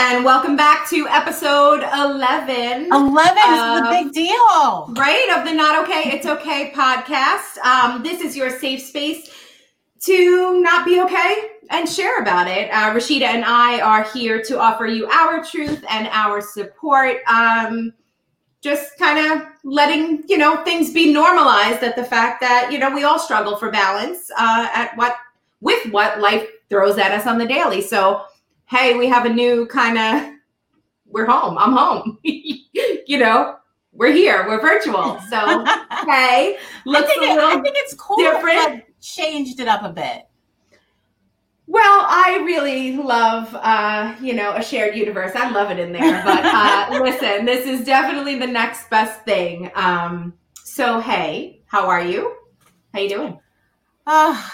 And welcome back to episode 11. 11 is the big deal. Right, of the Not Okay, It's Okay podcast. Um, this is your safe space to not be okay and share about it. Uh, Rashida and I are here to offer you our truth and our support. Um, just kind of letting you know things be normalized at the fact that you know we all struggle for balance uh, at what with what life throws at us on the daily. So hey, we have a new kind of we're home. I'm home. you know, we're here. We're virtual. So hey, looks I think, it, I think it's cool. Different. Changed it up a bit. Well, I really love, uh, you know, a shared universe. I love it in there. But uh, listen, this is definitely the next best thing. Um, so, hey, how are you? How you doing? Uh,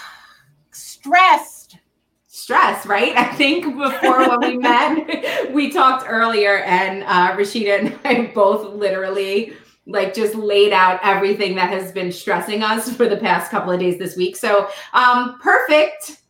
stressed. Stress, right? I think before when we met, we talked earlier, and uh, Rashida and I both literally like just laid out everything that has been stressing us for the past couple of days this week. So, um, perfect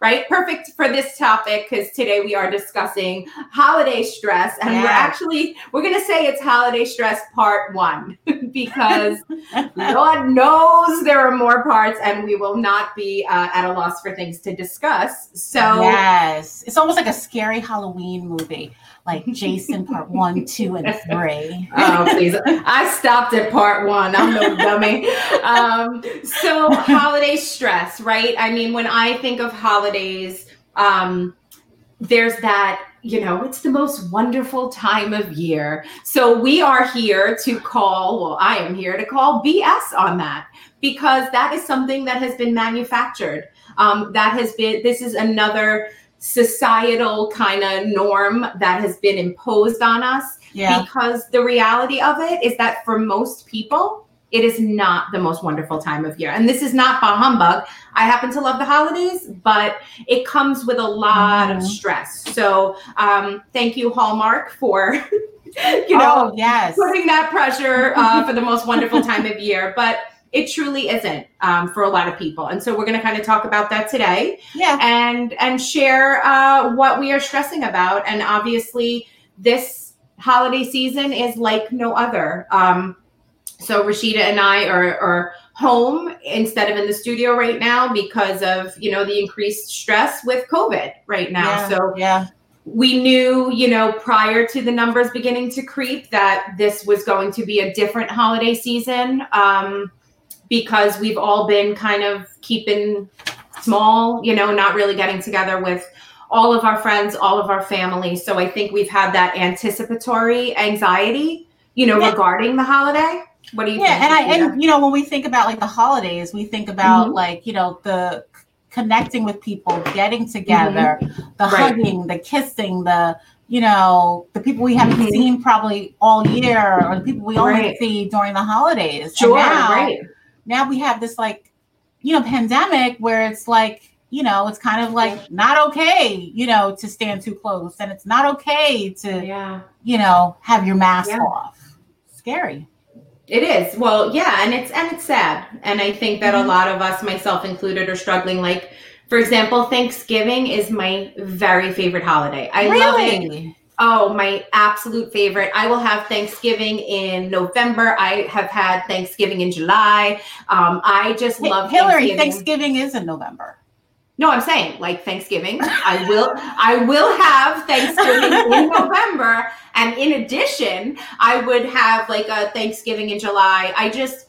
right? Perfect for this topic because today we are discussing holiday stress, and we're actually we're gonna say it's holiday stress part one because God knows there are more parts, and we will not be uh, at a loss for things to discuss. So yes, it's almost like a scary Halloween movie like Jason part one, two, and three. oh, please. I stopped at part one. I'm no dummy. Um, so, holiday stress, right? I mean, when I think of holidays, um, there's that you know, it's the most wonderful time of year. So we are here to call, well, I am here to call BS on that because that is something that has been manufactured. Um, that has been, this is another societal kind of norm that has been imposed on us. Yeah. because the reality of it is that for most people it is not the most wonderful time of year. And this is not bah humbug. I happen to love the holidays but it comes with a lot mm-hmm. of stress. So um, thank you hallmark for you know oh, yes. putting that pressure uh, for the most wonderful time of year. But it truly isn't um, for a lot of people. And so we're going to kind of talk about that today. Yeah. And and share uh, what we are stressing about. And obviously this holiday season is like no other. Um, so rashida and i are, are home instead of in the studio right now because of you know the increased stress with covid right now. Yeah, so yeah. we knew, you know, prior to the numbers beginning to creep that this was going to be a different holiday season. Um, because we've all been kind of keeping small, you know, not really getting together with all of our friends, all of our family. So I think we've had that anticipatory anxiety, you know, yeah. regarding the holiday. What do you yeah, think? and I, and you know, when we think about like the holidays, we think about mm-hmm. like, you know, the connecting with people, getting together, mm-hmm. the right. hugging, the kissing, the you know, the people we haven't mm-hmm. seen probably all year or the people we only right. see during the holidays. Sure, now, right now we have this like, you know, pandemic where it's like, you know, it's kind of like not okay, you know, to stand too close, and it's not okay to, yeah. you know, have your mask yeah. off. Scary. It is. Well, yeah, and it's and it's sad. And I think that mm-hmm. a lot of us, myself included, are struggling. Like, for example, Thanksgiving is my very favorite holiday. I really? love it. Oh, my absolute favorite. I will have Thanksgiving in November. I have had Thanksgiving in July. Um, I just hey, love Hillary. Thanksgiving. Thanksgiving is in November. No, I'm saying like Thanksgiving. I will I will have Thanksgiving in November. And in addition, I would have like a Thanksgiving in July. I just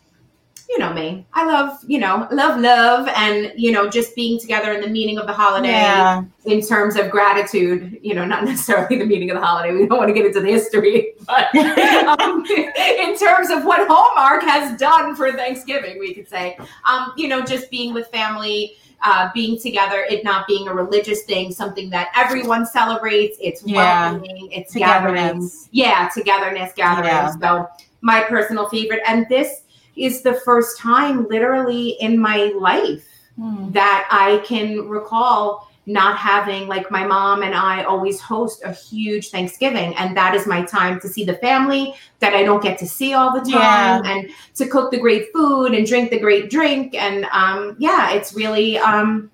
you know me. I love, you know, love, love, and you know, just being together in the meaning of the holiday yeah. in terms of gratitude. You know, not necessarily the meaning of the holiday. We don't want to get into the history, but um, in terms of what Hallmark has done for Thanksgiving, we could say, um, you know, just being with family. Uh, being together, it not being a religious thing, something that everyone celebrates. It's yeah. welcoming, it's gathering. Yeah, togetherness, gathering. Yeah. So my personal favorite. And this is the first time literally in my life mm. that I can recall not having like my mom and I always host a huge Thanksgiving and that is my time to see the family that I don't get to see all the time yeah. and to cook the great food and drink the great drink and um yeah it's really um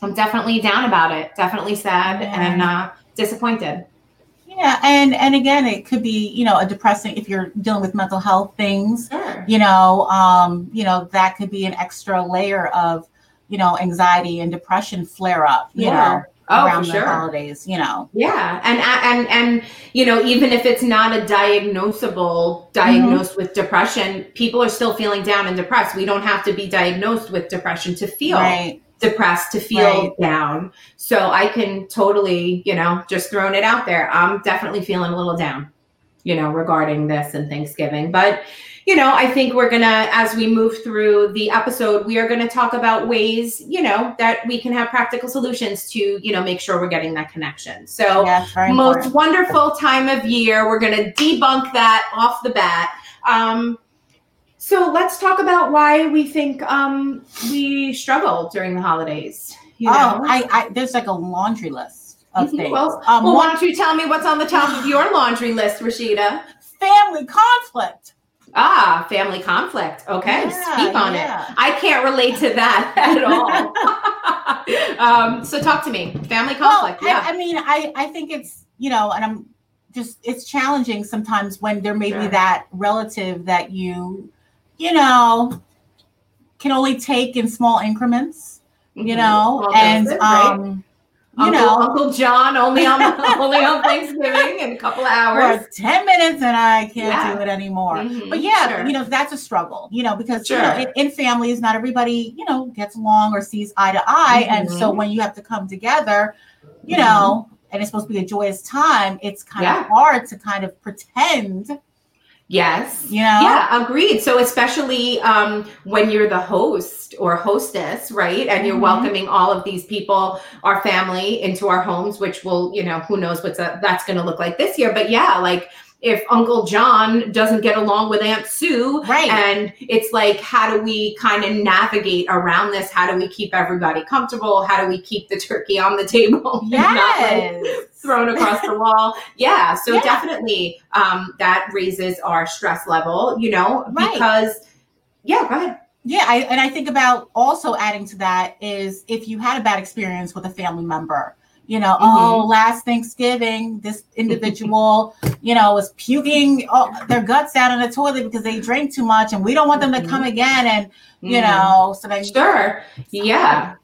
I'm definitely down about it definitely sad yeah. and uh disappointed. Yeah, and and again, it could be you know a depressing if you're dealing with mental health things. Sure. You know, um, you know that could be an extra layer of you know anxiety and depression flare up. You yeah. know. Oh, around the sure. holidays, you know. Yeah, and and and you know, even if it's not a diagnosable diagnosed mm-hmm. with depression, people are still feeling down and depressed. We don't have to be diagnosed with depression to feel right depressed to feel right. down. So I can totally, you know, just throwing it out there. I'm definitely feeling a little down, you know, regarding this and Thanksgiving. But, you know, I think we're going to, as we move through the episode, we are going to talk about ways, you know, that we can have practical solutions to, you know, make sure we're getting that connection. So, most important. wonderful time of year. We're going to debunk that off the bat. Um, so let's talk about why we think um, we struggle during the holidays. You oh, know? Oh, I, I there's like a laundry list of mm-hmm. things. Well, um, well, why don't you tell me what's on the top of your laundry list, Rashida? Family conflict. Ah, family conflict. Okay, yeah, speak on yeah. it. I can't relate to that at all. um, so talk to me. Family conflict. Well, yeah. I, I, mean, I I think it's you know, and I'm just it's challenging sometimes when there may sure. be that relative that you you know, can only take in small increments, you mm-hmm. know, well, and it, right? um, you Uncle, know, Uncle John only on only on Thanksgiving in a couple of hours, for ten minutes, and I can't yeah. do it anymore. Mm-hmm. But yeah, sure. you know, that's a struggle, you know, because sure. you know, in, in, families, not everybody, you know, gets along or sees eye to eye, mm-hmm. and so mm-hmm. when you have to come together, you mm-hmm. know, and it's supposed to be a joyous time, it's kind yeah. of hard to kind of pretend Yes. You know? Yeah, agreed. So especially um, when you're the host or hostess, right? And you're mm-hmm. welcoming all of these people, our family, into our homes, which will, you know, who knows what's a, that's going to look like this year. But yeah, like if Uncle John doesn't get along with Aunt Sue. Right. And it's like, how do we kind of navigate around this? How do we keep everybody comfortable? How do we keep the turkey on the table? Yes. not like thrown across the wall? Yeah. So yeah. definitely um, that raises our stress level, you know, right. because, yeah, go ahead. Yeah, I, and I think about also adding to that is if you had a bad experience with a family member, you know, mm-hmm. oh, last Thanksgiving, this individual, you know, was puking oh, their guts out in the toilet because they drank too much, and we don't want them to come mm-hmm. again. And you mm-hmm. know, so then sure, yeah,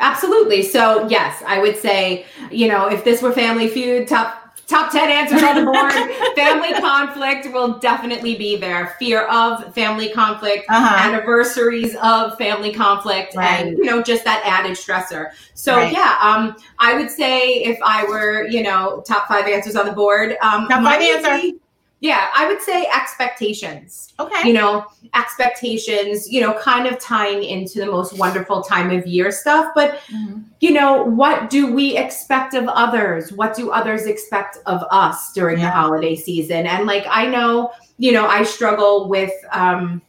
absolutely. So yes, I would say, you know, if this were Family Feud, top top 10 answers on the board. family conflict will definitely be there. Fear of family conflict, uh-huh. anniversaries of family conflict, right. and you know, just that added stressor. So right. yeah, um, I would say if I were, you know, top five answers on the board, um, top five answer. Yeah, I would say expectations. Okay. You know, expectations, you know, kind of tying into the most wonderful time of year stuff. But, mm-hmm. you know, what do we expect of others? What do others expect of us during yeah. the holiday season? And like, I know, you know, I struggle with, um,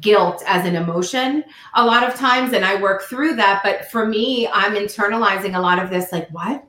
guilt as an emotion a lot of times and I work through that but for me I'm internalizing a lot of this like what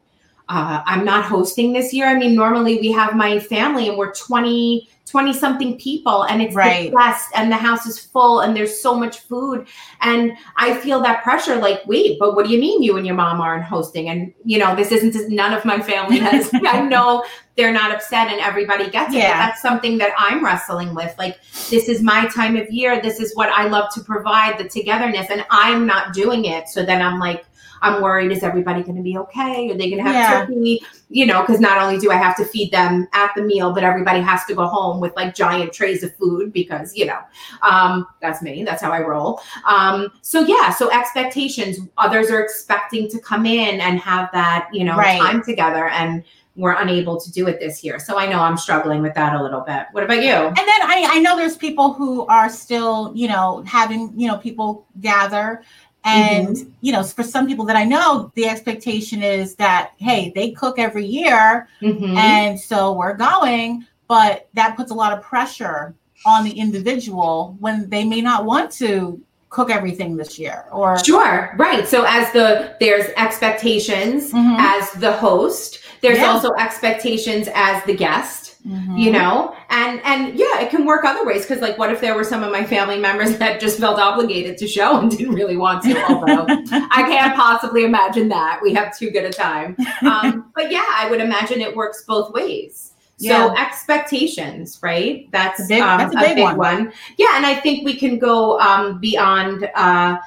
uh, I'm not hosting this year. I mean, normally we have my family and we're 20, 20 something people and it's right. the best and the house is full and there's so much food. And I feel that pressure like, wait, but what do you mean you and your mom aren't hosting? And, you know, this isn't, just none of my family has, I know they're not upset and everybody gets it. Yeah. that's something that I'm wrestling with. Like, this is my time of year. This is what I love to provide the togetherness and I'm not doing it. So then I'm like, I'm worried, is everybody going to be okay? Are they going to have yeah. turkey? You know, because not only do I have to feed them at the meal, but everybody has to go home with like giant trays of food because, you know, um, that's me. That's how I roll. Um, so, yeah, so expectations, others are expecting to come in and have that, you know, right. time together. And we're unable to do it this year. So I know I'm struggling with that a little bit. What about you? And then I, I know there's people who are still, you know, having, you know, people gather and, mm-hmm. you know, for some people that I know, the expectation is that, hey, they cook every year. Mm-hmm. And so we're going. But that puts a lot of pressure on the individual when they may not want to cook everything this year or sure right so as the there's expectations mm-hmm. as the host there's yeah. also expectations as the guest Mm-hmm. You know, and and yeah, it can work other ways because like, what if there were some of my family members that just felt obligated to show and didn't really want to? Although I can't possibly imagine that we have too good a time. Um, but yeah, I would imagine it works both ways. So yeah. expectations, right? That's, a big, um, that's a big, a big one. one. Yeah, and I think we can go um, beyond. Uh,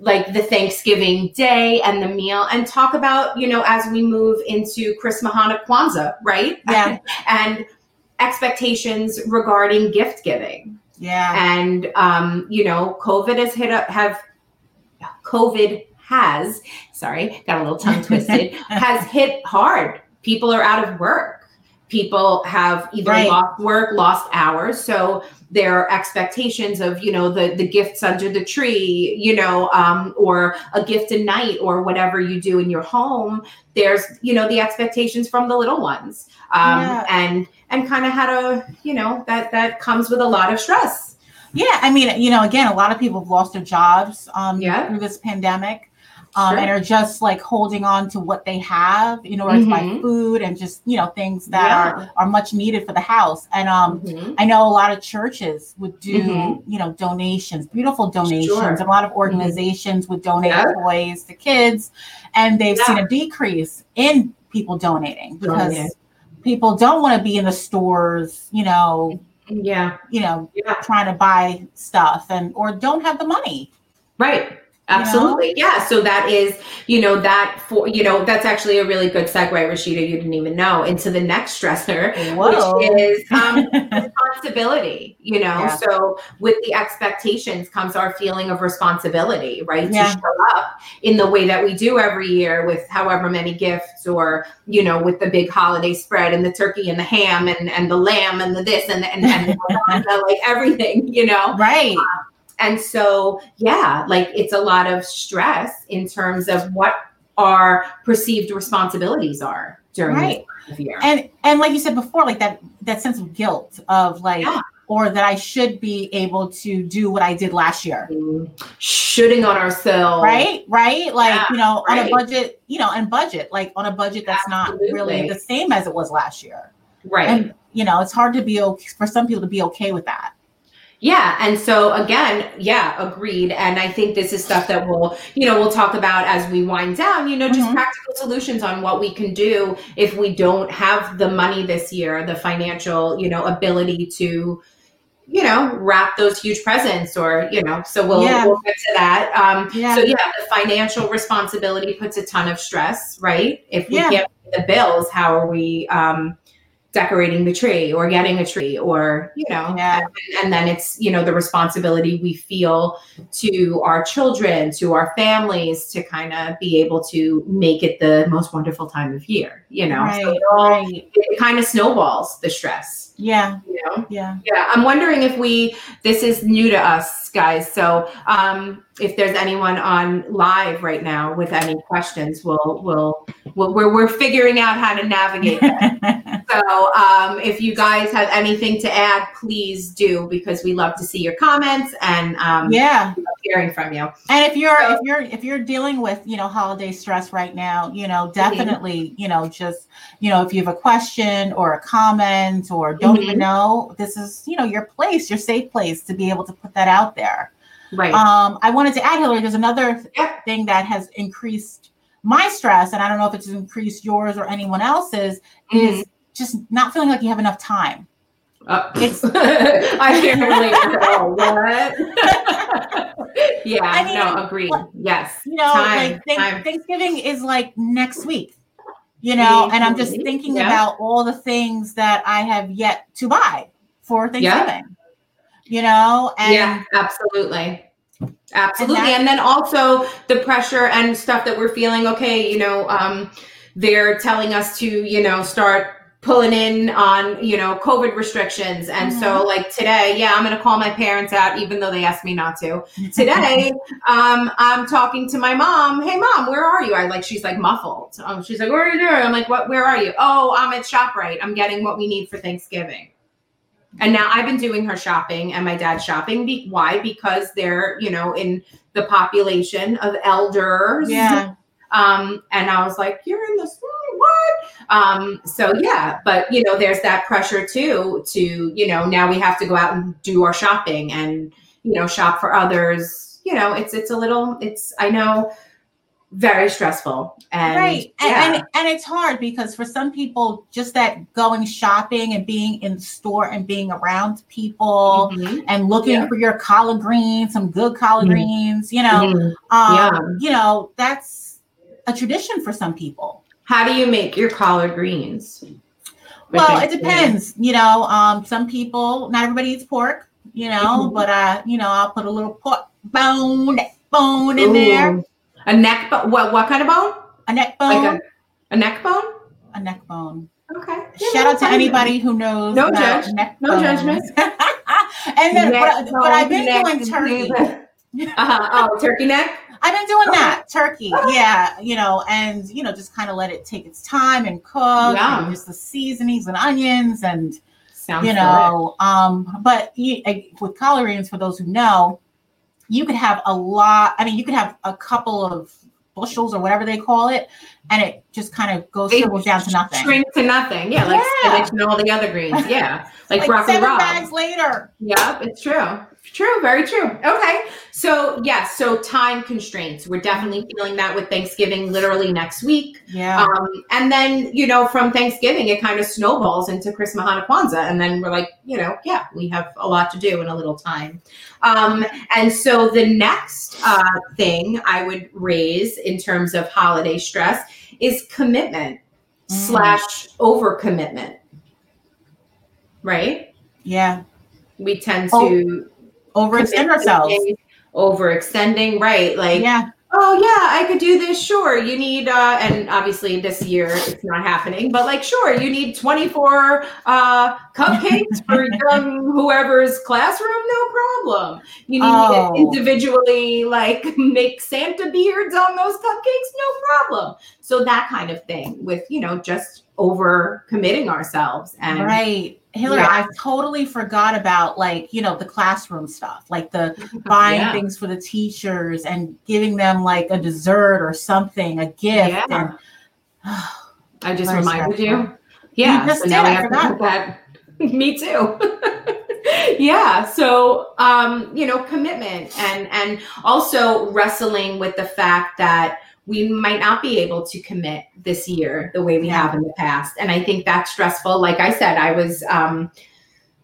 like the Thanksgiving day and the meal and talk about, you know, as we move into Christmas, Hanukkah, Kwanzaa, right? Yeah. and expectations regarding gift giving. Yeah. And, um, you know, COVID has hit up, have COVID has, sorry, got a little tongue twisted, has hit hard. People are out of work. People have either right. lost work, lost hours. So, their expectations of you know the the gifts under the tree you know um, or a gift a night or whatever you do in your home there's you know the expectations from the little ones um, yeah. and and kind of how to you know that that comes with a lot of stress yeah i mean you know again a lot of people have lost their jobs um, yeah. through this pandemic um, sure. and are just like holding on to what they have in order mm-hmm. to buy mm-hmm. food and just you know things that yeah. are are much needed for the house. And um, mm-hmm. I know a lot of churches would do mm-hmm. you know donations, beautiful donations. Sure. A lot of mm-hmm. organizations would donate yeah. toys to kids, and they've yeah. seen a decrease in people donating because people don't want to be in the stores, you know. Yeah. You know, trying to buy stuff and or don't have the money. Right. Absolutely. Know? Yeah. So that is, you know, that for, you know, that's actually a really good segue, Rashida, you didn't even know, into the next stressor, Whoa. which is um, responsibility, you know. Yeah. So with the expectations comes our feeling of responsibility, right? Yeah. To show up in the way that we do every year with however many gifts or, you know, with the big holiday spread and the turkey and the ham and, and the lamb and the this and, and, and the, like everything, you know. Right. Um, and so, yeah, like it's a lot of stress in terms of what our perceived responsibilities are during right. the year. And and like you said before, like that that sense of guilt of like yeah. or that I should be able to do what I did last year. Shooting on ourselves. Right? Right? Like, yeah, you know, right. on a budget, you know, and budget, like on a budget that's Absolutely. not really the same as it was last year. Right. And you know, it's hard to be okay for some people to be okay with that. Yeah. And so again, yeah, agreed. And I think this is stuff that we'll, you know, we'll talk about as we wind down, you know, just mm-hmm. practical solutions on what we can do if we don't have the money this year, the financial, you know, ability to, you know, wrap those huge presents or, you know, so we'll, yeah. we'll get to that. Um, yeah. So yeah, the financial responsibility puts a ton of stress, right? If we yeah. can't pay the bills, how are we, um, decorating the tree or getting a tree or you know yeah. and, then it's you know the responsibility we feel to our children to our families to kind of be able to make it the most wonderful time of year you know right, so it, right. it kind of snowballs the stress yeah you know yeah yeah i'm wondering if we this is new to us guys so um if there's anyone on live right now with any questions, we'll we'll, we'll we're we're figuring out how to navigate that. so um, if you guys have anything to add, please do because we love to see your comments and um, yeah, hearing from you. And if you're so, if you're if you're dealing with you know holiday stress right now, you know definitely mm-hmm. you know just you know if you have a question or a comment or don't mm-hmm. even know, this is you know your place, your safe place to be able to put that out there. Right. Um, I wanted to add, Hillary, there's another yeah. thing that has increased my stress, and I don't know if it's increased yours or anyone else's, mm-hmm. is just not feeling like you have enough time. Uh, it's I can't relate at all. What? yeah, I mean, no, agreed. Yes. You know, time, like th- Thanksgiving is like next week. You know, and I'm just thinking yeah. about all the things that I have yet to buy for Thanksgiving. Yeah you know? And yeah, absolutely. Absolutely. And, and, then also the pressure and stuff that we're feeling. Okay, you know, um, they're telling us to, you know, start pulling in on, you know, COVID restrictions. And mm-hmm. so like today, yeah, I'm going to call my parents out, even though they asked me not to. Today, um, I'm talking to my mom. Hey mom, where are you? I like, she's like muffled. Um, she's like, where are you doing? I'm like, what, where are you? Oh, I'm at ShopRite. I'm getting what we need for Thanksgiving. And now I've been doing her shopping and my dad's shopping. Be- why? Because they're, you know, in the population of elders. Yeah. Um, and I was like, You're in the? Um, so yeah, but you know, there's that pressure too to, you know, now we have to go out and do our shopping and, you know, shop for others. You know, it's it's a little it's I know very stressful and right yeah. and, and and it's hard because for some people just that going shopping and being in the store and being around people Mhm. and looking Yeah. for your collard greens some good collard Mhm. greens you know Mhm. um Yeah. you know that's a tradition for some people How do you make your collard greens? well it Thanksgiving? depends you know um some people not everybody eats pork you know Mhm. but uh you know i'll put a little pork bone bone in there A neck bone? What what kind of bone? a neck bone Like a, a neck bone? a neck bone Okay. Shout out to anybody who knows. No judge. neck No bones. judgment. and then, Neck but, but I've been bone, doing neck- turkey. Uh-huh. Oh, turkey neck. I've been doing that turkey. Yeah, you know, and you know, just kind of let it take its time and cook, Yum. and just the seasonings and onions, and Sounds you know, um, but you, with collard greens, for those who know, you could have a lot. I mean, you could have a couple of bushels or whatever they call it, and it just kind of goes shrivels down to nothing. Shrink to nothing. Yeah, like Yeah. spinach and all the other greens. Yeah, like, Like broccoli seven rabe. bags later. Yep, it's true. True, very true. Okay. So, yes, so time constraints. We're definitely feeling that with Thanksgiving literally next week. Yeah. Um, and then, you know, from Thanksgiving, it kind of snowballs into Christmas, Hanukkah, Kwanzaa. And then we're like, you know, yeah, we have a lot to do in a little time. Um, and so the next uh, thing I would raise in terms of holiday stress is commitment Mm. slash overcommitment. Right? yeah. We tend Oh, to Overextend ourselves. Overextending, right? Like, Yeah. oh yeah, I could do this. Sure, you need, uh, and obviously this year it's not happening, but like, sure, you need 24 uh, cupcakes for young whoever's classroom, no problem. You need Oh. to individually like make Santa beards on those cupcakes, no problem. So that kind of thing with you know just over committing ourselves and Right. Hillary, Yeah. I totally forgot about like, you know, the classroom stuff, like the buying Yeah. things for the teachers and giving them like a dessert or something, a gift. Yeah. And I just reminded you. Yeah. just so now did, we I to forgot. that. Me too. yeah. So um, you know, commitment and and also wrestling with the fact that we might not be able to commit this year the way we have in the past. And I think that's stressful. Like I said, I was um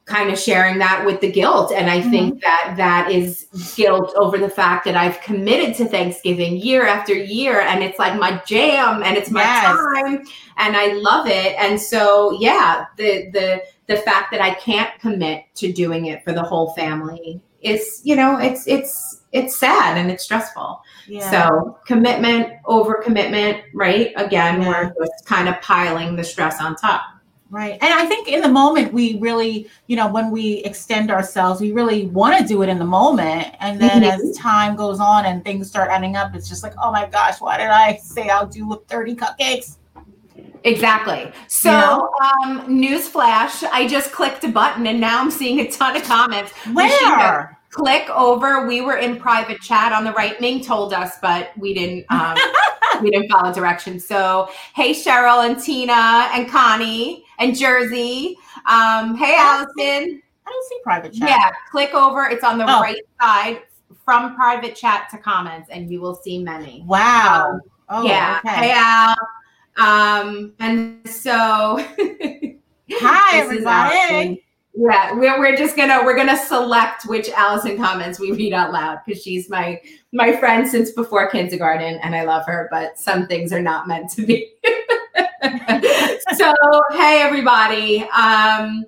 kind of sharing that with the guilt and i think that that is guilt over the fact that i've committed to thanksgiving year after year and it's like my jam and it's my Yes. time and i love it and so yeah the the the fact that i can't commit to doing it for the whole family is you know it's it's it's sad and it's stressful yeah. so commitment over commitment right again Yeah. we're just kind of piling the stress on top Right. And I think in the moment, we really, you know, when we extend ourselves, we really want to do it in the moment. And then Mhm. as time goes on and things start adding up, it's just like, oh my gosh, why did I say I'll do 30 cupcakes? Exactly. So, know? um, newsflash, I just clicked a button and now I'm seeing a ton of comments. We should have- Where? Click over. We were in private chat on the right. Ming told us, but we didn't. Um, we didn't follow directions. So, hey Cheryl and Tina and Connie and Jersey. Um, hey Allison. I don't see private chat. Yeah, click over. It's on the Oh. right side from private chat to comments, and you will see many. Wow. Oh, yeah. okay. Hey Al. Um, and so Hi, everybody. Yeah, we're, we're just gonna we're gonna select which Allison comments we read out loud because she's my my friend since before kindergarten and I love her, but some things are not meant to be. so hey everybody. Um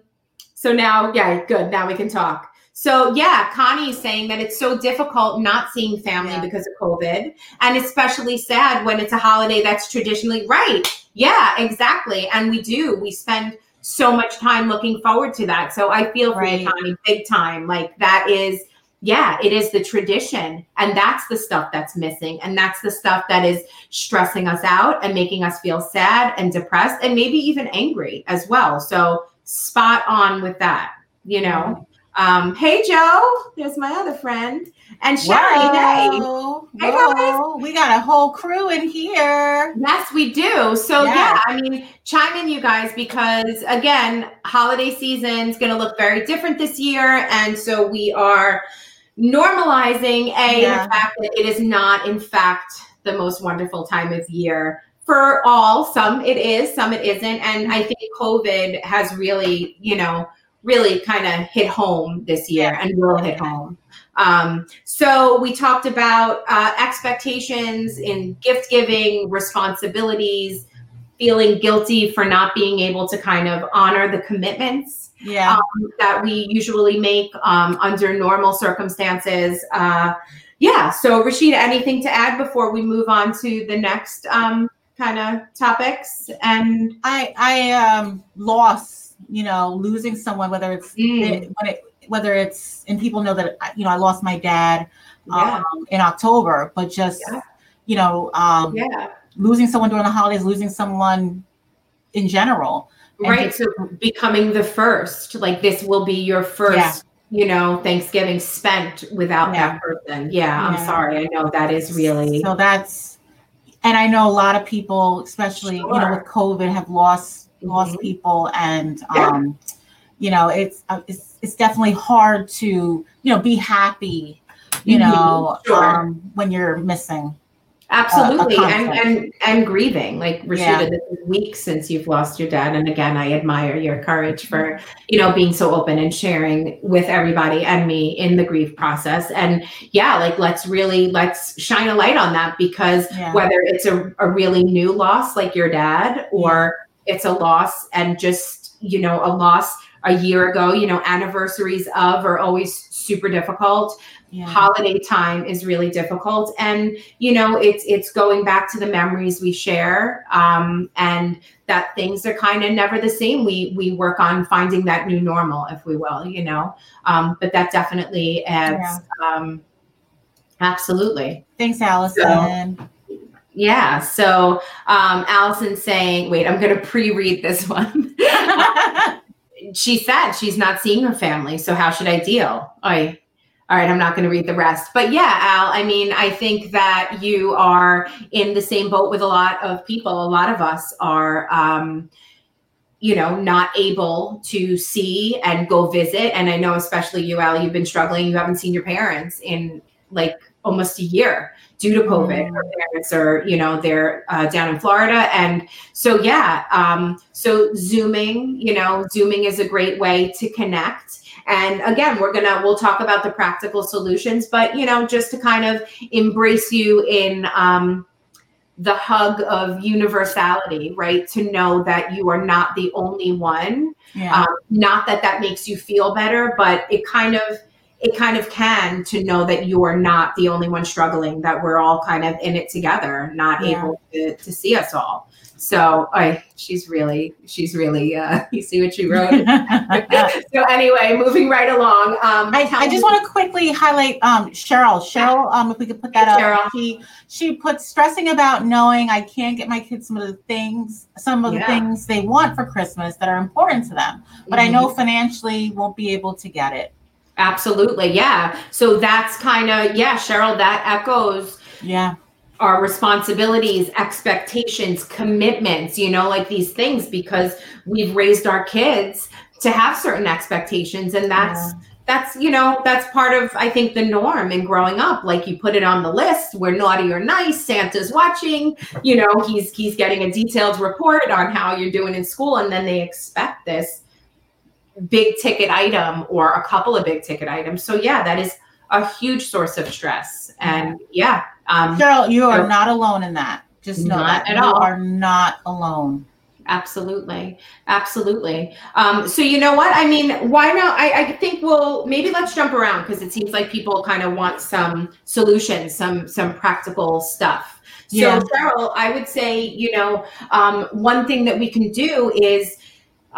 so now yeah, good. Now we can talk. So yeah, Connie's saying that it's so difficult not seeing family Yeah. because of COVID, and especially sad when it's a holiday that's traditionally right. Yeah, exactly. And we do. We spend so much time looking forward to that. So I feel for Right. you, Connie, big time. Like that is, yeah, it is the tradition. And that's the stuff that's missing. And that's the stuff that is stressing us out and making us feel sad and depressed and maybe even angry as well. So spot on with that, you know. Um, hey Joe, there's my other friend. And Sherry. Hey, hey guys. we got a whole crew in here. Yes, we do. So yes. yeah, I mean, chime in, you guys, because again, holiday season is going to look very different this year, and so we are normalizing a yeah. the fact that it is not, in fact, the most wonderful time of year for all. Some it is, some it isn't, and I think COVID has really, you know, really kind of hit home this year and will hit home. Um, so we talked about uh, expectations in gift giving, responsibilities, feeling guilty for not being able to kind of honor the commitments yeah. um, that we usually make um, under normal circumstances. Uh, yeah. So Rashida, anything to add before we move on to the next um, kind of topics? And I I um, lost, you know, losing someone, whether it's mm. it, when it whether it's and people know that you know I lost my dad yeah. um, in October, but just yeah. you know, um, yeah. losing someone during the holidays, losing someone in general. Right. Just, so becoming the first, like this will be your first. Yeah. You know, Thanksgiving spent without that person. Yeah, I'm sorry. I know that is really so. That's, and I know a lot of people, especially sure. you know, with COVID, have lost mm-hmm. lost people, and um, you know, it's uh, it's it's definitely hard to you know be happy you mm-hmm. know sure. um, when you're missing absolutely a, a and and and grieving like rashida yeah. this is weeks since you've lost your dad and again i admire your courage for you know being so open and sharing with everybody and me in the grief process and yeah like let's really let's shine a light on that because yeah. whether it's a, a really new loss like your dad or yeah. it's a loss and just you know a loss a year ago. You know, anniversaries of are always super difficult. Yeah. Holiday time is really difficult, and you know, it's it's going back to the memories we share, um, and that things are kind of never the same. We we work on finding that new normal, if we will, you know. Um, but that definitely adds. Yeah. Um, absolutely. Thanks, Allison. So, yeah. So um, Allison saying, wait, I'm going to pre-read this one. she said she's not seeing her family. So how should I deal? I all right, I'm not going to read the rest. But yeah, Al, I mean, I think that you are in the same boat with a lot of people. A lot of us are, um, you know, not able to see and go visit. And I know, especially you, Al, you've been struggling. You haven't seen your parents in like almost a year due to COVID. Mm. Her parents are, you know, they're uh, down in Florida. And so, yeah, um, so Zooming, you know, Zooming is a great way to connect. And again, we're gonna we'll talk about the practical solutions, but you know, just to kind of embrace you in um, the hug of universality, right? To know that you are not the only one. Yeah. Um, not that that makes you feel better, but it kind of it kind of can to know that you are not the only one struggling, that we're all kind of in it together, not yeah. able to, to see us all. So I, she's really, she's really, uh, you see what she wrote. so anyway, moving right along. Um, I, I just want to quickly highlight um, Cheryl. Cheryl, um, if we could put that hey, up. Cheryl. She she puts stressing about knowing I can't get my kids some of the things, some of yeah. the things they want for Christmas that are important to them, but mm-hmm. I know mm-hmm. financially won't be able to get it. Absolutely. Yeah. So that's kind of, yeah, Cheryl, that echoes. Yeah. Our responsibilities, expectations, commitments, you know, like these things, because we've raised our kids to have certain expectations. And that's, yeah. that's, you know, that's part of, I think, the norm in growing up. Like you put it on the list, we're naughty or nice, Santa's watching, you know, he's, he's getting a detailed report on how you're doing in school. And then they expect this big ticket item or a couple of big ticket items. So yeah, that is a huge source of stress. And yeah, um, Cheryl, you are not alone in that. Just know that you all. are not alone. Absolutely, absolutely. Um, so you know what? I mean, why not? I, I think we'll maybe let's jump around because it seems like people kind of want some solutions, some some practical stuff. So yeah. Cheryl, I would say, you know, um, one thing that we can do is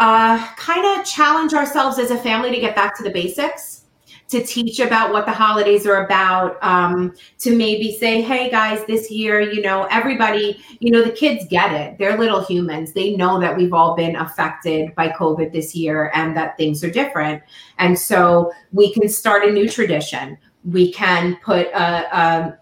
uh, kind of challenge ourselves as a family to get back to the basics to teach about what the holidays are about um, to maybe say hey guys this year you know everybody you know the kids get it. They're little humans. They know that we've all been affected by covid this year and that things are different. And so we can start a new tradition. We can put a, a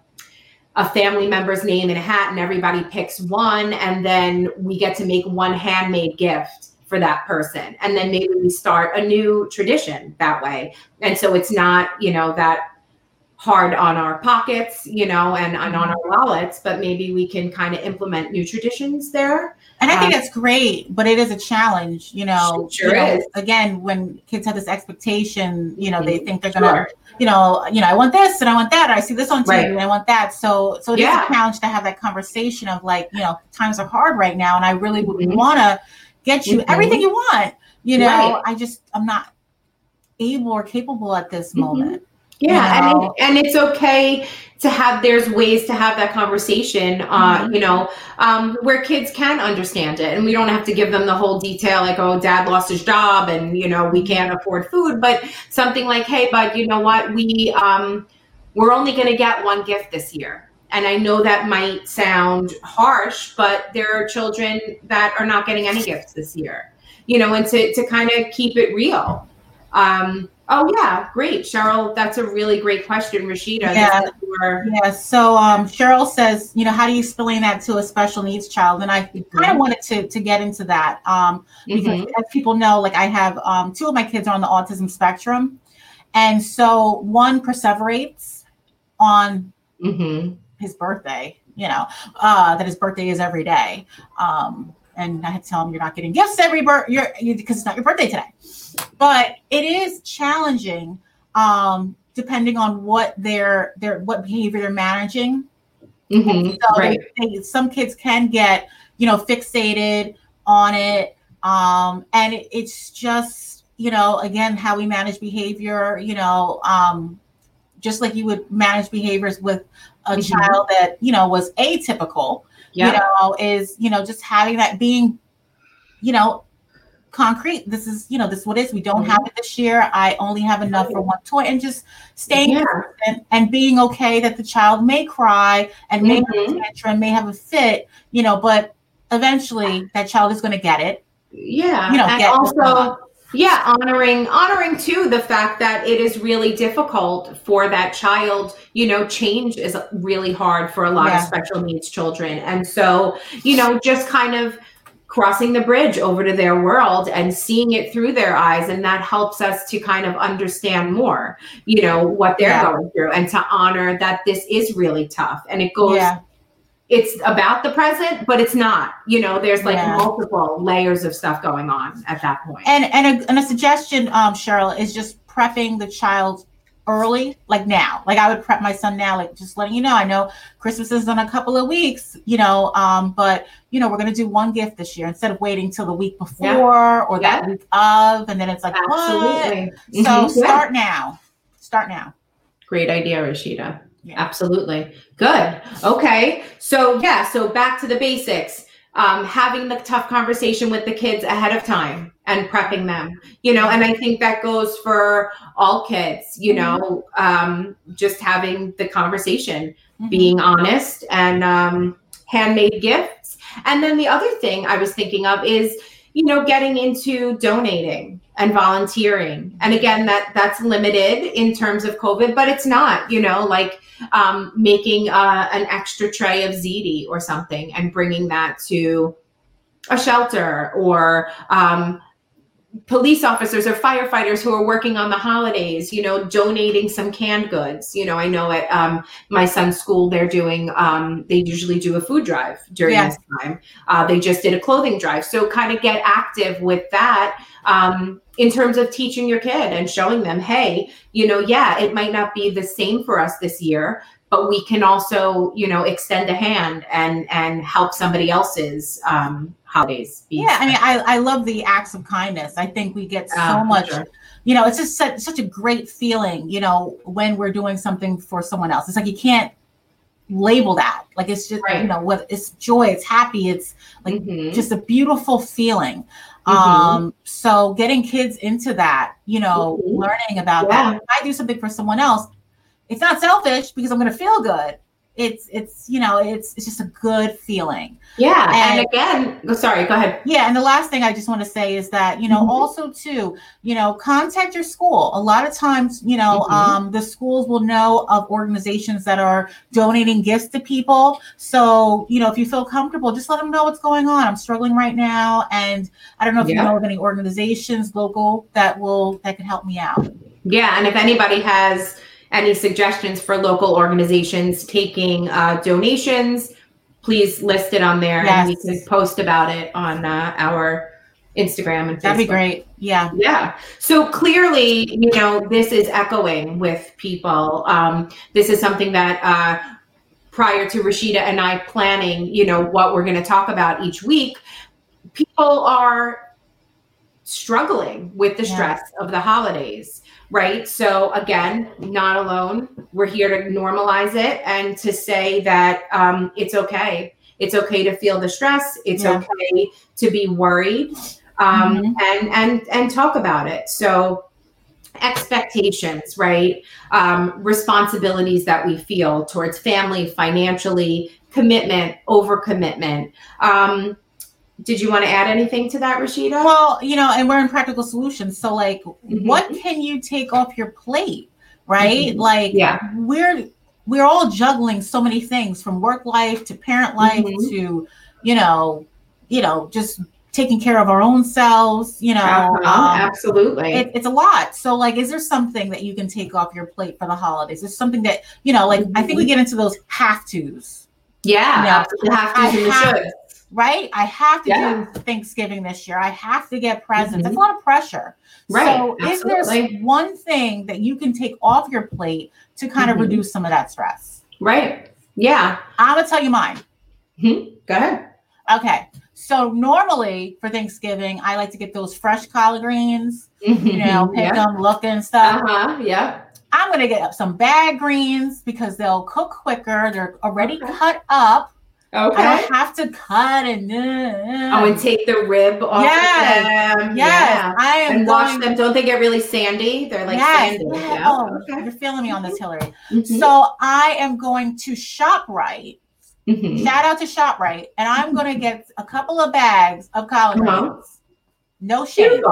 a family member's name in a hat and everybody picks one and then we get to make one handmade gift for that person and then maybe we start a new tradition that way and so it's not you know that hard on our pockets you know and, and on our wallets but maybe we can kind of implement new traditions there and I think um, that's great, but it is a challenge, you know. Sure you know, is. Again, when kids have this expectation, you know, mm-hmm. they think they're gonna, sure. you know, you know, I want this and I want that. I see this on TV right. and I want that. So, so it yeah. is a challenge to have that conversation of like, you know, times are hard right now, and I really would mm-hmm. want to get you mm-hmm. everything you want. You know, right. I just I'm not able or capable at this mm-hmm. moment. Yeah, you know? and it, and it's okay to have. There's ways to have that conversation. Uh, mm-hmm. You know, um, where kids can understand it, and we don't have to give them the whole detail, like, "Oh, Dad lost his job, and you know, we can't afford food." But something like, "Hey, bud, you know what? We um, we're only going to get one gift this year." And I know that might sound harsh, but there are children that are not getting any gifts this year. You know, and to to kind of keep it real. Um, Oh yeah, great, Cheryl. That's a really great question, Rashida. Yeah, yeah. So um, Cheryl says, you know, how do you explain that to a special needs child? And I mm-hmm. kind of wanted to to get into that um, because, mm-hmm. as people know, like I have um, two of my kids are on the autism spectrum, and so one perseverates on mm-hmm. His birthday. You know, uh, that his birthday is every day. Um, and I had to tell him you're not getting gifts every birthday because it's not your birthday today but it is challenging um, depending on what their their what behavior they're managing. Mm-hmm, so right. they, some kids can get you know fixated on it, um, and it, it's just you know again how we manage behavior. You know, um, just like you would manage behaviors with a mm-hmm. child that you know was atypical. You know, is you know just having that being you know concrete. This is, you know, this is what it is. We don't mm-hmm. have it this year. I only have enough for one toy, and just staying yeah. and, and being okay that the child may cry and may mm-hmm. have a tantrum, may have a fit, you know, but eventually that child is going to get it. Yeah, you know, and also. Yeah, honoring honoring too the fact that it is really difficult for that child. You know, change is really hard for a lot yeah. of special needs children, and so you know, just kind of crossing the bridge over to their world and seeing it through their eyes and that helps us to kind of understand more you know what they're yeah. going through and to honor that this is really tough and it goes yeah. It's about the present but it's not you know there's like yeah. multiple layers of stuff going on at that point and and a, and a suggestion um cheryl is just prepping the child early, like now. Like I would prep my son now, like just letting you know. I know Christmas is in a couple of weeks, you know, um, but you know, we're gonna do one gift this year instead of waiting till the week before yeah. or yeah. that week of, and then it's like absolutely. What? So mm-hmm. start yeah. now. Start now. Great idea, Rashida. Absolutely. Good. Okay. So yeah, so back to the basics um, having the tough conversation with the kids ahead of time and prepping them you know and i think that goes for all kids you mm-hmm. know um, just having the conversation mm-hmm. being honest and um, handmade gifts and then the other thing i was thinking of is you know getting into donating and volunteering and again that that's limited in terms of covid but it's not you know like um, making uh, an extra tray of ziti or something and bringing that to a shelter or um, police officers or firefighters who are working on the holidays, you know, donating some canned goods. You know, I know at um, my son's school, they're doing, um, they usually do a food drive during yes. this time. Uh, they just did a clothing drive. So kind of get active with that um, in terms of teaching your kid and showing them, hey, you know, yeah, it might not be the same for us this year, but we can also, you know, extend a hand and and help somebody else's um, holidays. yeah, I mean, I, I love the acts of kindness. I think we get so uh, much. Sure. You know, it's just such, such a great feeling. You know, when we're doing something for someone else, it's like you can't label that. Like it's just right. you know what it's joy, it's happy, it's like mm-hmm. just a beautiful feeling. Mm-hmm. Um, so getting kids into that, you know, mm-hmm. learning about yeah. that. If I do something for someone else, it's not selfish because I'm going to feel good it's it's you know it's it's just a good feeling yeah and, and again oh, sorry go ahead yeah and the last thing i just want to say is that you know mm-hmm. also too you know contact your school a lot of times you know mm-hmm. um, the schools will know of organizations that are donating gifts to people so you know if you feel comfortable just let them know what's going on i'm struggling right now and i don't know if yeah. you know of any organizations local that will that can help me out yeah and if anybody has any suggestions for local organizations taking uh, donations, please list it on there yes. and we can post about it on uh, our Instagram and Facebook. That'd be great. Yeah. Yeah. So clearly, you know, this is echoing with people. Um, this is something that uh, prior to Rashida and I planning, you know, what we're going to talk about each week, people are struggling with the stress yeah. of the holidays right? So again, not alone. We're here to normalize it and to say that um, it's okay. It's okay to feel the stress. It's yeah. okay to be worried, um, mm-hmm. and and and talk about it. So expectations, right? Um, responsibilities that we feel towards family, financially, commitment, overcommitment. Um, did you want to add anything to that, Rashida? Well, you know, and we're in practical solutions. So, like, mm-hmm. what can you take off your plate, right? Mm-hmm. Like, yeah, we're we're all juggling so many things from work life to parent life mm-hmm. to, you know, you know, just taking care of our own selves. You know, uh-huh. um, absolutely, it, it's a lot. So, like, is there something that you can take off your plate for the holidays? Is something that you know, like, I think we mm-hmm. get into those have tos. Yeah, you know, have tos and right? I have to yeah. do Thanksgiving this year. I have to get presents. Mm-hmm. A lot of pressure. Right. So, Absolutely. is there one thing that you can take off your plate to kind mm-hmm. of reduce some of that stress? Right. Yeah. I'm gonna tell you mine. Mm-hmm. Go ahead. Okay. So normally for Thanksgiving, I like to get those fresh collard greens. Mm-hmm. You know, pick yeah. them, look and stuff. Uh huh. Yeah. I'm gonna get up some bag greens because they'll cook quicker. They're already okay. cut up. Okay. I don't have to cut and uh, oh, and take the rib off yes. of them. Yes, yeah. I am. And wash them. Don't they get really sandy? They're like yes. sandy. Yeah. Oh, okay. You're feeling me on this, Hillary. Mm-hmm. So I am going to ShopRite. Mm-hmm. Shout out to ShopRite, and I'm going to get a couple of bags of collard uh-huh. No shame.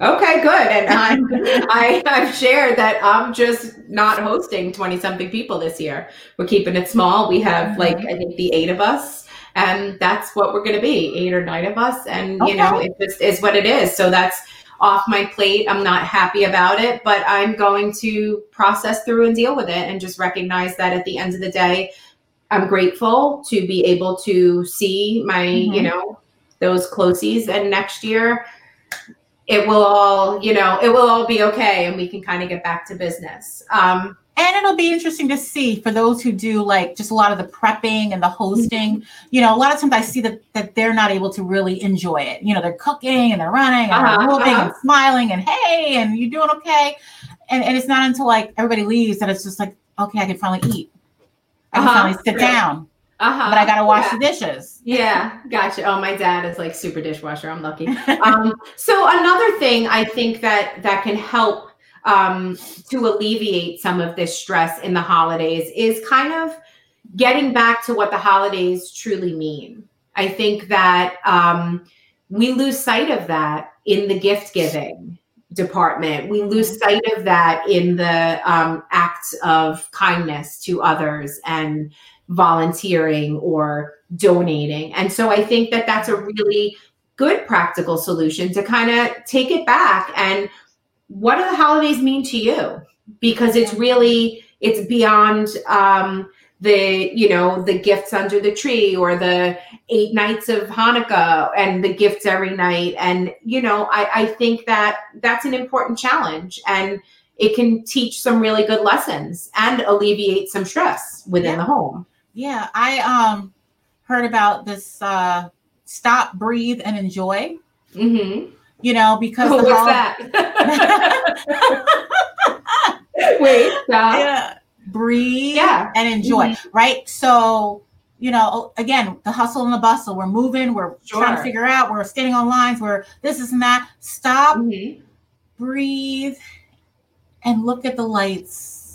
Okay, good. And I'm I I've shared that I'm just not hosting 20 something people this year. We're keeping it small. We have mm-hmm. like I think the eight of us. And that's what we're gonna be, eight or nine of us. And okay. you know, it just is what it is. So that's off my plate. I'm not happy about it, but I'm going to process through and deal with it and just recognize that at the end of the day, I'm grateful to be able to see my, mm-hmm. you know, those closies and next year it will all, you know, it will all be okay and we can kind of get back to business. Um, and it'll be interesting to see for those who do like just a lot of the prepping and the hosting. Mm-hmm. You know, a lot of times I see that that they're not able to really enjoy it. You know, they're cooking and they're running and uh-huh, they're moving uh-huh. and smiling and hey, and you're doing okay? And and it's not until like everybody leaves that it's just like, okay, I can finally eat. I can uh-huh, finally sit down. Uh-huh. But I gotta wash yeah. the dishes. Yeah, gotcha. Oh, my dad is like super dishwasher. I'm lucky. um, so another thing I think that that can help um, to alleviate some of this stress in the holidays is kind of getting back to what the holidays truly mean. I think that um, we lose sight of that in the gift giving department. We lose mm-hmm. sight of that in the um, acts of kindness to others and volunteering or donating. And so I think that that's a really good practical solution to kind of take it back and what do the holidays mean to you? Because it's really it's beyond um, the you know the gifts under the tree or the eight nights of Hanukkah and the gifts every night. And you know I, I think that that's an important challenge and it can teach some really good lessons and alleviate some stress within yeah. the home. Yeah, I um heard about this uh stop, breathe, and enjoy. Mm-hmm. You know, because oh, what's hol- that? Wait, stop. Yeah. Breathe yeah. and enjoy. Mm-hmm. Right. So you know, again, the hustle and the bustle. We're moving, we're sure. trying to figure out, we're standing on lines, we're this is and that. Stop, mm-hmm. breathe, and look at the lights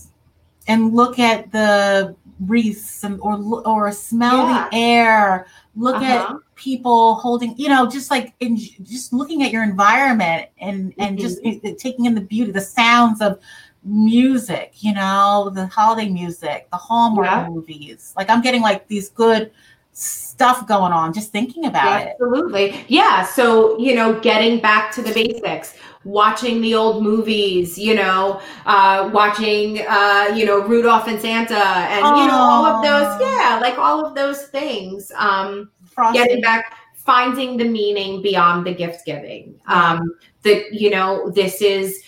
and look at the wreaths and, or or smell yeah. the air look uh-huh. at people holding you know just like in just looking at your environment and and mm-hmm. just taking in the beauty the sounds of music you know the holiday music the hallmark yeah. movies like i'm getting like these good stuff going on just thinking about absolutely. it absolutely yeah so you know getting back to the basics watching the old movies, you know, uh, watching, uh, you know, Rudolph and Santa and, Aww. you know, all of those. Yeah, like all of those things. Um, getting back, finding the meaning beyond the gift giving. Um, that, you know, this is,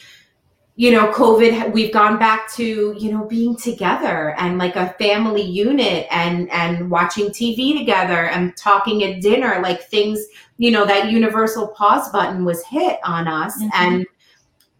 you know, COVID, we've gone back to, you know, being together and like a family unit and, and watching TV together and talking at dinner, like things, you know, that universal pause button was hit on us. Mm-hmm. And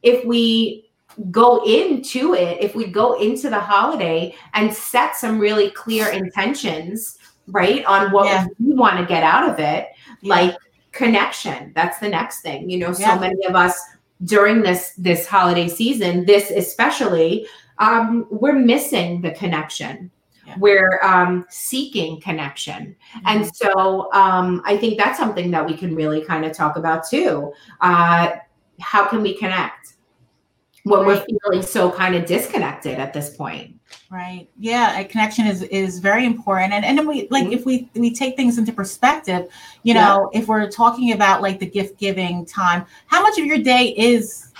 if we go into it, if we go into the holiday and set some really clear intentions, right, on what yeah. we want to get out of it, yeah. like connection, that's the next thing. You know, so yeah. many of us during this this holiday season this especially um, we're missing the connection yeah. we're um, seeking connection mm-hmm. and so um, i think that's something that we can really kind of talk about too uh, how can we connect when right. we're feeling so kind of disconnected at this point right yeah a connection is is very important and and then we like mm-hmm. if we we take things into perspective you know yeah. if we're talking about like the gift giving time how much of your day is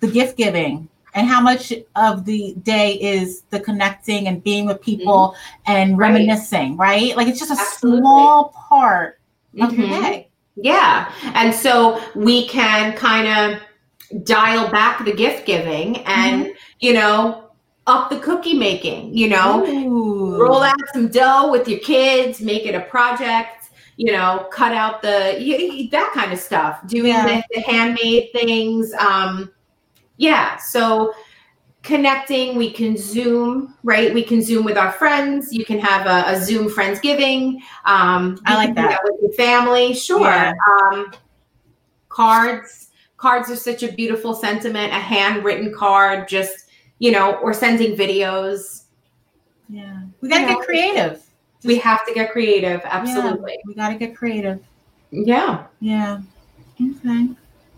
the gift giving and how much of the day is the connecting and being with people mm-hmm. and reminiscing right. right. like it's just a Absolutely. small part of mm-hmm. your day yeah and so we can kind of dial back the gift giving and mm-hmm. you know up the cookie making, you know, Ooh. roll out some dough with your kids, make it a project, you know, cut out the that kind of stuff, doing yeah. the, the, handmade things. Um, yeah, so connecting, we can Zoom, right? We can Zoom with our friends. You can have a, a Zoom Friendsgiving. Um, I like that. that. with your family, sure. Yeah. Um, cards, cards are such a beautiful sentiment. A handwritten card, just you know, or sending videos. Yeah. We got to get creative. We have to get creative. Absolutely. Yeah, we got to get creative. Yeah. Yeah. Okay.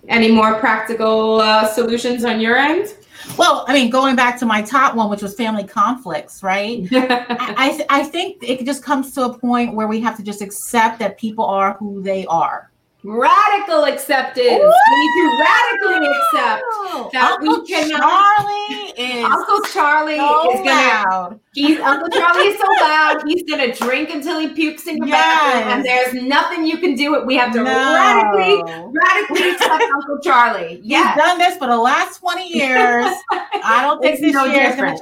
Any more practical uh, solutions on your end? Well, I mean, going back to my top one, which was family conflicts, right? I, I think it just comes to a point where we have to just accept that people are who they are. Radical acceptance. Woo! We need to radically accept that Uncle we cannot. Charlie is Uncle Charlie so is gonna. Loud. He's Uncle Charlie is so loud. He's gonna drink until he pukes in your yes. bathroom, and there's nothing you can do. It. We have to no. radically, radically accept Uncle Charlie. Yeah, he's done this for the last twenty years. I don't think it's this no year different.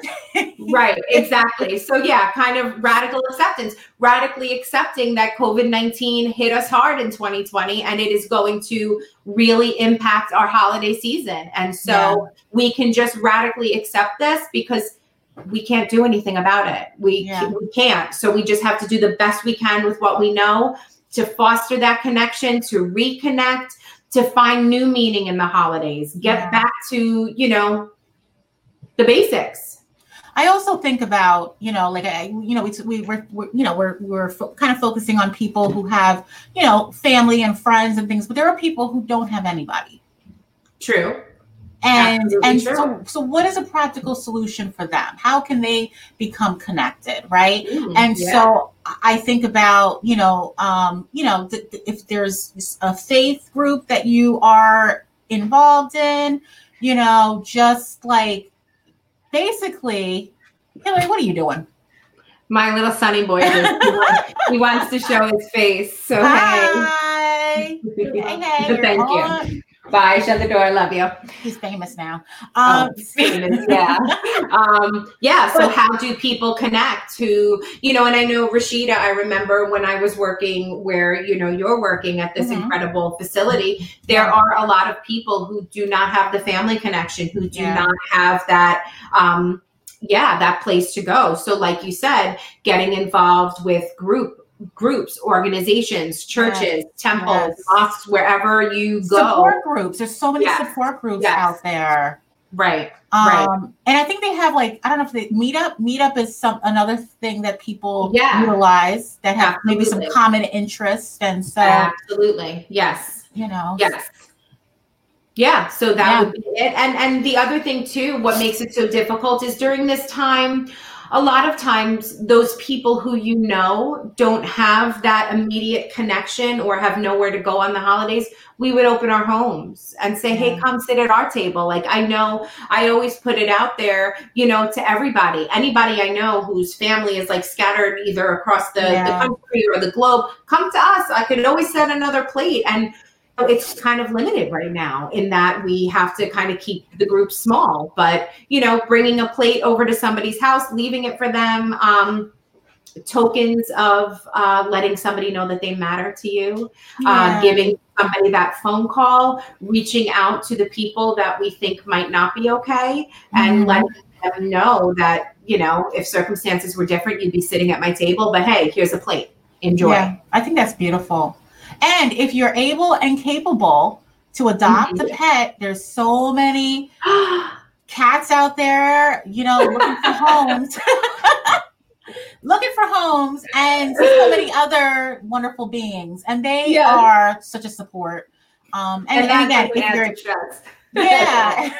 right. Exactly. So yeah, kind of radical acceptance. Radically accepting that COVID nineteen hit us hard in 2020 and it is going to really impact our holiday season. And so yeah. we can just radically accept this because we can't do anything about it. We, yeah. we can't. So we just have to do the best we can with what we know to foster that connection, to reconnect, to find new meaning in the holidays, get yeah. back to, you know, the basics. I also think about, you know, like I, you know, we, we we're, we're you know, we're we're fo- kind of focusing on people who have, you know, family and friends and things, but there are people who don't have anybody. True. And Absolutely and true. so so what is a practical solution for them? How can they become connected, right? Mm, and yeah. so I think about, you know, um, you know, th- th- if there's a faith group that you are involved in, you know, just like basically, Hillary, what are you doing? My little sunny boy, just, he, wants, to show his face. So Hi. hey, hey, thank you. Bye. Shut the door. I Love you. He's famous now. Oh, um, oh, famous, yeah. um, yeah. So how do people connect to, you know, and I know Rashida, I remember when I was working where, you know, you're working at this mm-hmm. incredible facility, there yeah. are a lot of people who do not have the family connection, who do yeah. not have that, um, yeah, that place to go. So like you said, getting involved with group groups, organizations, churches, yes. temples, yes. mosques, wherever you go. Support groups. There's so many yes. support groups out there. Right. Um, right. and I think they have like I don't know if they meetup. Meetup is some another thing that people Yeah. utilize that have maybe some common interests, and so Absolutely. Yes. you know, Yes. Yeah, so that Yeah. would be it. And and the other thing too, what makes it so difficult is during this time, a lot of times those people who you know don't have that immediate connection or have nowhere to go on the holidays. We would open our homes and say, "Hey, come sit at our table." Like I know I always put it out there, you know, to everybody. Anybody I know whose family is like scattered either across the, the country or the globe, come to us. I could always set another plate and it's kind of limited right now in that we have to kind of keep the group small but you know bringing a plate over to somebody's house leaving it for them um, tokens of uh, letting somebody know that they matter to you uh, giving somebody that phone call reaching out to the people that we think might not be okay and Mhm. letting them know that you know if circumstances were different you'd be sitting at my table but hey here's a plate enjoy Yeah, I think that's beautiful. And if you're able and capable to adopt a Mhm. pet, there's so many cats out there, you know, looking for homes. looking for homes and so many other wonderful beings. And they Yeah. are such a support. Um, and, and, that again, if you're yeah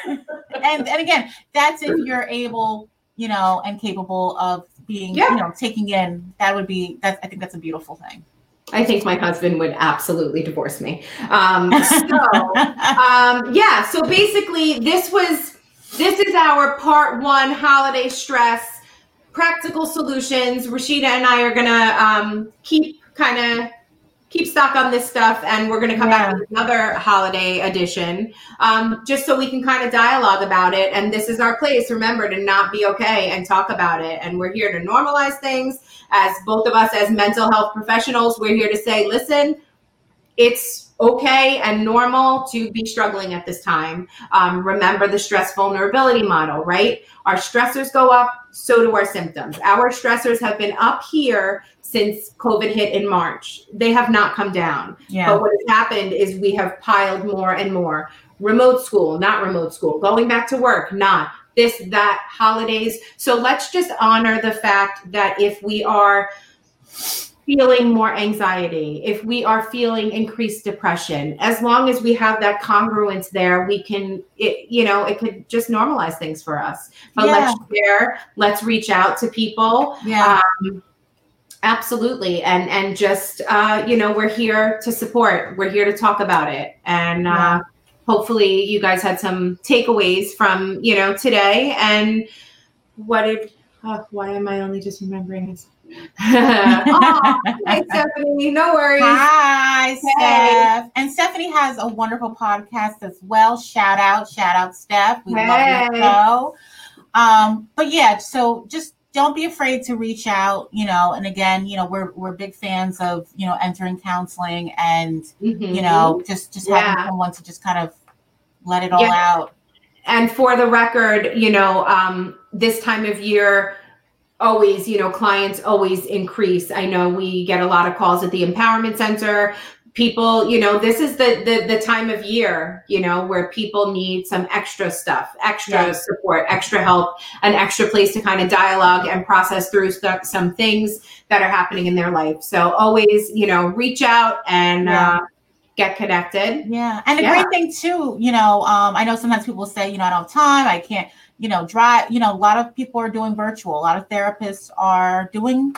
and and again that's if you're able you know and capable of being Yeah. you know taking in that would be that's i think that's a beautiful thing I think my husband would absolutely divorce me. Um, so, um, yeah. So basically, this was this is our part one holiday stress practical solutions. Rashida and I are gonna um, keep kind of keep stock on this stuff, and we're gonna come Yeah. back with another holiday edition, um, just so we can kind of dialogue about it. And this is our place. Remember to not be okay and talk about it. And we're here to normalize things as both of us as mental health professionals we're here to say listen it's okay and normal to be struggling at this time um, remember the stress vulnerability model right our stressors go up so do our symptoms our stressors have been up here since covid hit in march they have not come down yeah but what has happened is we have piled more and more. Remote school, not remote school. Going back to work, not this, that, holidays. So let's just honor the fact that if we are feeling more anxiety, if we are feeling increased depression, as long as we have that congruence there, we can, it, you know, it could just normalize things for us. But let's share, let's reach out to people. yeah Um, absolutely and and just uh you know we're here to support we're here to talk about it and Yeah. uh hopefully you guys had some takeaways from you know today and what did oh, why am i only just remembering this oh, hey stephanie no worries Hi, Steph. And Stephanie has a wonderful podcast as well. Shout out, shout out, Steph. We love Hey. your show. Um, but yeah, so just don't be afraid to reach out, you know, and again, you know, we're we're big fans of, you know, entering counseling and, Mhm. you know, just just Yeah. having someone to just kind of let it all Yeah. out. and for the record, you know, um, this time of year, always, you know, clients always increase. I know we get a lot of calls at the Empowerment Center. People, you know, this is the the, the time of year, you know, where people need some extra stuff, extra Yeah. support, extra help, an extra place to kind of dialogue and process through stuff, some things that are happening in their life. So always, you know, reach out and Yeah. uh, get connected. Yeah. And the Yeah. great thing too, you know, um, I know sometimes people say, you know, I don't have time, I can't, you know, drive, you know, a lot of people are doing virtual, a lot of therapists are doing,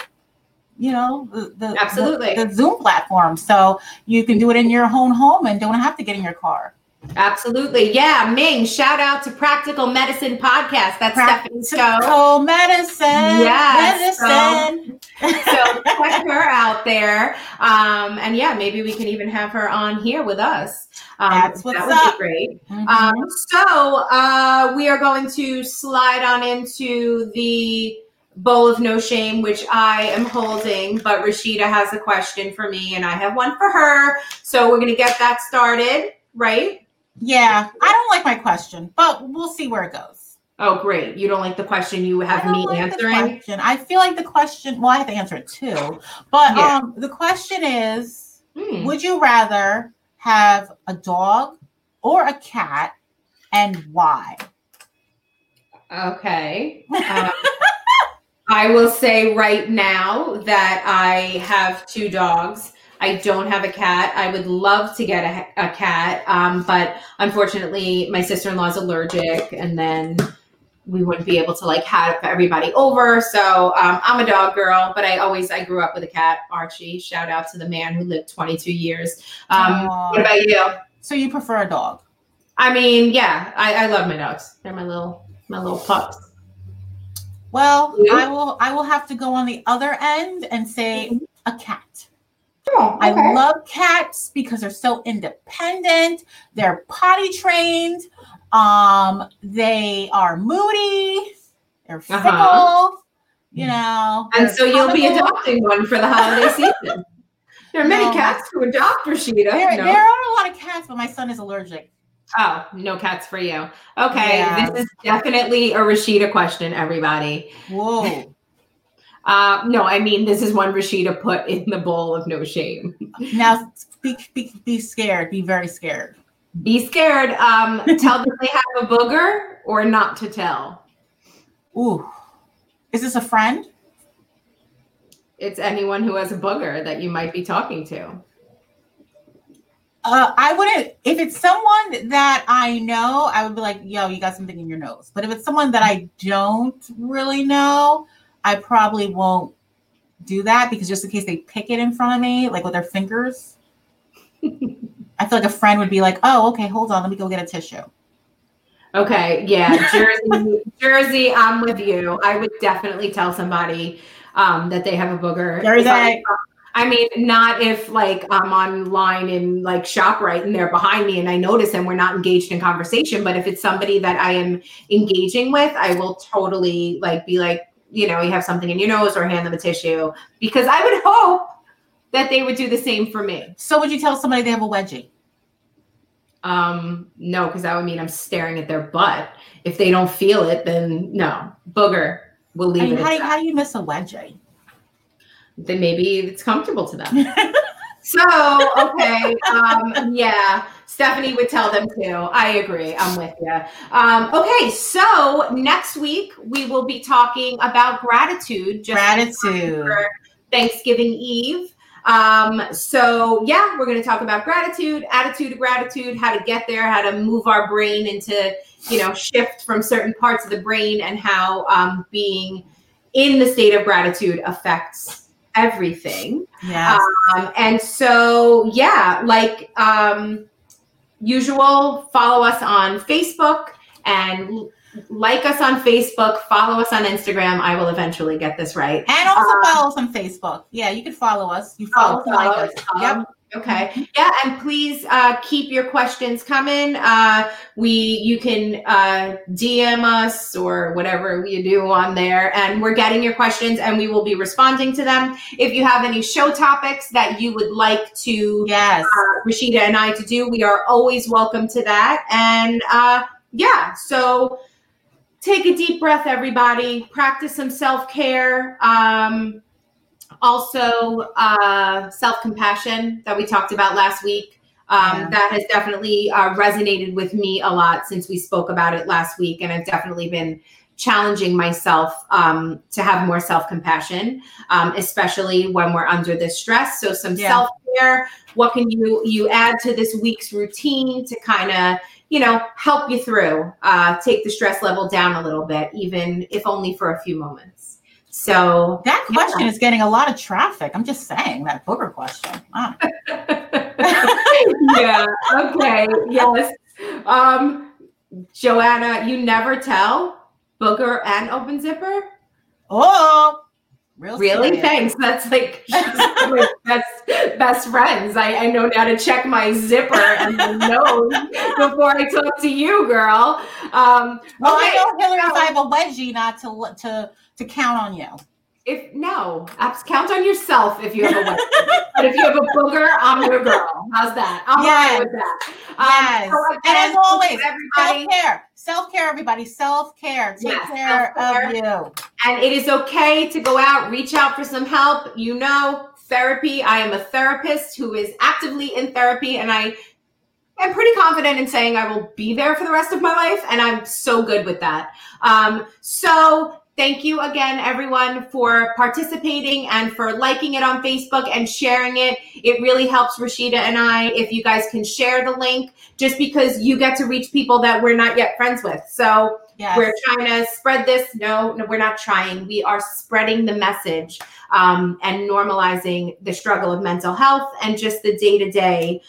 you know, the, the Absolutely. the, the Zoom platform. So you can do it in your own home and don't have to get in your car. Absolutely. Yeah. Ming, shout out to Practical Medicine Podcast. That's Stephanie's show. Practical medicine. Yes, Medicine. So check her out there. Um, and yeah, maybe we can even have her on here with us. Um, That's what's that would up. be great. Mhm. Um, so uh, we are going to slide on into the bowl of no shame, which I am holding, but Rashida has a question for me and I have one for her. So we're going to get that started, right? yeah. I don't like my question, but we'll see where it goes. Oh, great. You don't like the question you have me like answering? I feel like the question, well, I have to answer it too. But Yeah. um, the question is Hmm. Would you rather have a dog or a cat and why? Okay. Um, I will say right now that I have two dogs. I don't have a cat. I would love to get a, a cat, um, but unfortunately, my sister in law is allergic, and then we wouldn't be able to like have everybody over. So um, I'm a dog girl, but I always I grew up with a cat, Archie. Shout out to the man who lived 22 years. Um, what about you? So you prefer a dog? I mean, yeah, I, I love my dogs. They're my little my little pups. Well, yeah. I will I will have to go on the other end and say mm-hmm. a cat. Oh, okay. I love cats because they're so independent. They're potty trained. Um, they are moody. They're uh-huh. fickle. Uh-huh. You know. And so you'll be adopting one for the holiday season. there are many cats to adopt, Rashida. There, no. there are a lot of cats, but my son is allergic. Oh, no cats for you. Okay, this is definitely a Rashida question, everybody. Whoa. Uh, no, I mean this is one Rashida put in the bowl of no shame. Now, be, be, be scared. Be very scared. Be scared. Um, tell them they have a booger or not to tell. Ooh, is this a friend? It's anyone who has a booger that you might be talking to. Uh, I wouldn't. If it's someone that I know, I would be like, "Yo, you got something in your nose." But if it's someone that I don't really know, I probably won't do that because just in case they pick it in front of me, like with their fingers, I feel like a friend would be like, "Oh, okay, hold on, let me go get a tissue." Okay, yeah, Jersey, Jersey, I'm with you. I would definitely tell somebody um, that they have a booger. Jersey. I mean, not if like I'm online in like ShopRite and they're behind me and I notice and we're not engaged in conversation. But if it's somebody that I am engaging with, I will totally like be like, you know, you have something in your nose or hand them a tissue because I would hope that they would do the same for me. So would you tell somebody they have a wedgie? Um, no, because that would mean I'm staring at their butt. If they don't feel it, then no. Booger. We'll leave I mean, it. How do, you, how do you miss a wedgie? Then maybe it's comfortable to them. so, okay. Um, yeah. Stephanie would tell them too. I agree. I'm with you. Um, okay, so next week we will be talking about gratitude. Just gratitude. Thanksgiving Eve. Um, so yeah, we're going to talk about gratitude, attitude of gratitude, how to get there, how to move our brain into, you know, shift from certain parts of the brain and how um, being in the state of gratitude affects everything. Yeah. Um, and so, yeah, like um, usual, follow us on Facebook and like us on Facebook, follow us on Instagram. I will eventually get this right. And also um, follow us on Facebook. Yeah, you can follow us. You follow, follow us, like us. Yep. Okay. Mm-hmm. Yeah, and please uh, keep your questions coming. Uh, we you can uh, DM us or whatever you do on there, and we're getting your questions, and we will be responding to them. If you have any show topics that you would like to, yes, uh, Rashida and I to do, we are always welcome to that. And uh, yeah, so take a deep breath, everybody. Practice some self care. Um, also uh, self-compassion that we talked about last week um, yeah. that has definitely uh, resonated with me a lot since we spoke about it last week and i've definitely been challenging myself um, to have more self-compassion um, especially when we're under this stress so some yeah. self-care what can you you add to this week's routine to kind of you know help you through uh, take the stress level down a little bit even if only for a few moments so that question yeah. is getting a lot of traffic. I'm just saying that booger question. Wow. yeah. Okay. Yes. Um, Joanna, you never tell booger and open zipper. Oh, Real really? Serious. Thanks. That's like best best friends. I, I know now to check my zipper and nose before I talk to you, girl. Um, well, okay. I know Hillary. If I have a wedgie, not to to to count on you. If no, count on yourself if you have a wedgie. but if you have a booger, I'm your girl. How's that? I'm yes. right with that. Um, yes. So again, and as always, self care. Self care, everybody. Self care. Take yes, care self-care. of you. And it is okay to go out, reach out for some help. You know, therapy. I am a therapist who is actively in therapy, and I I'm pretty confident in saying I will be there for the rest of my life, and I'm so good with that. Um, so thank you again, everyone, for participating and for liking it on Facebook and sharing it. It really helps Rashida and I if you guys can share the link, just because you get to reach people that we're not yet friends with. So yes. we're trying to spread this. No, no, we're not trying. We are spreading the message um, and normalizing the struggle of mental health and just the day to day.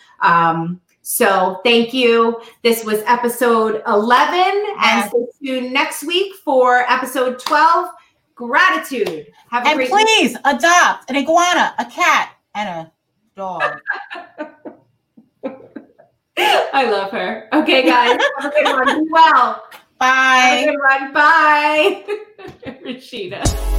So thank you. This was episode 11 and stay tuned next week for episode 12, gratitude. Have a and great please week. adopt an iguana, a cat, and a dog. I love her. Okay, guys. Have a good one. Be well. Bye. Have a good one. Bye. Rashida.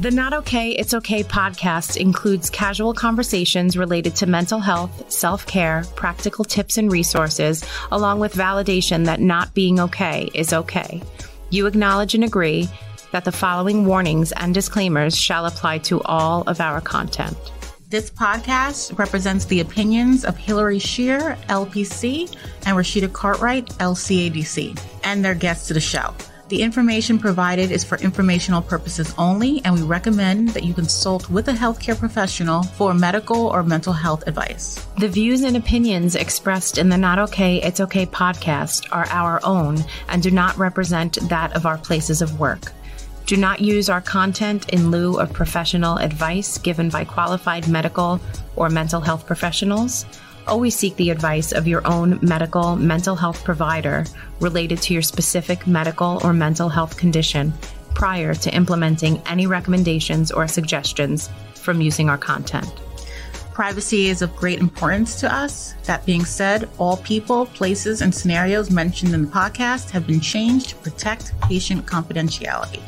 The Not Okay, It's Okay podcast includes casual conversations related to mental health, self care, practical tips and resources, along with validation that not being okay is okay. You acknowledge and agree that the following warnings and disclaimers shall apply to all of our content. This podcast represents the opinions of Hillary Shear, LPC, and Rashida Cartwright, LCADC, and their guests to the show. The information provided is for informational purposes only, and we recommend that you consult with a healthcare professional for medical or mental health advice. The views and opinions expressed in the Not Okay, It's Okay podcast are our own and do not represent that of our places of work. Do not use our content in lieu of professional advice given by qualified medical or mental health professionals always seek the advice of your own medical mental health provider related to your specific medical or mental health condition prior to implementing any recommendations or suggestions from using our content. Privacy is of great importance to us. That being said, all people, places, and scenarios mentioned in the podcast have been changed to protect patient confidentiality.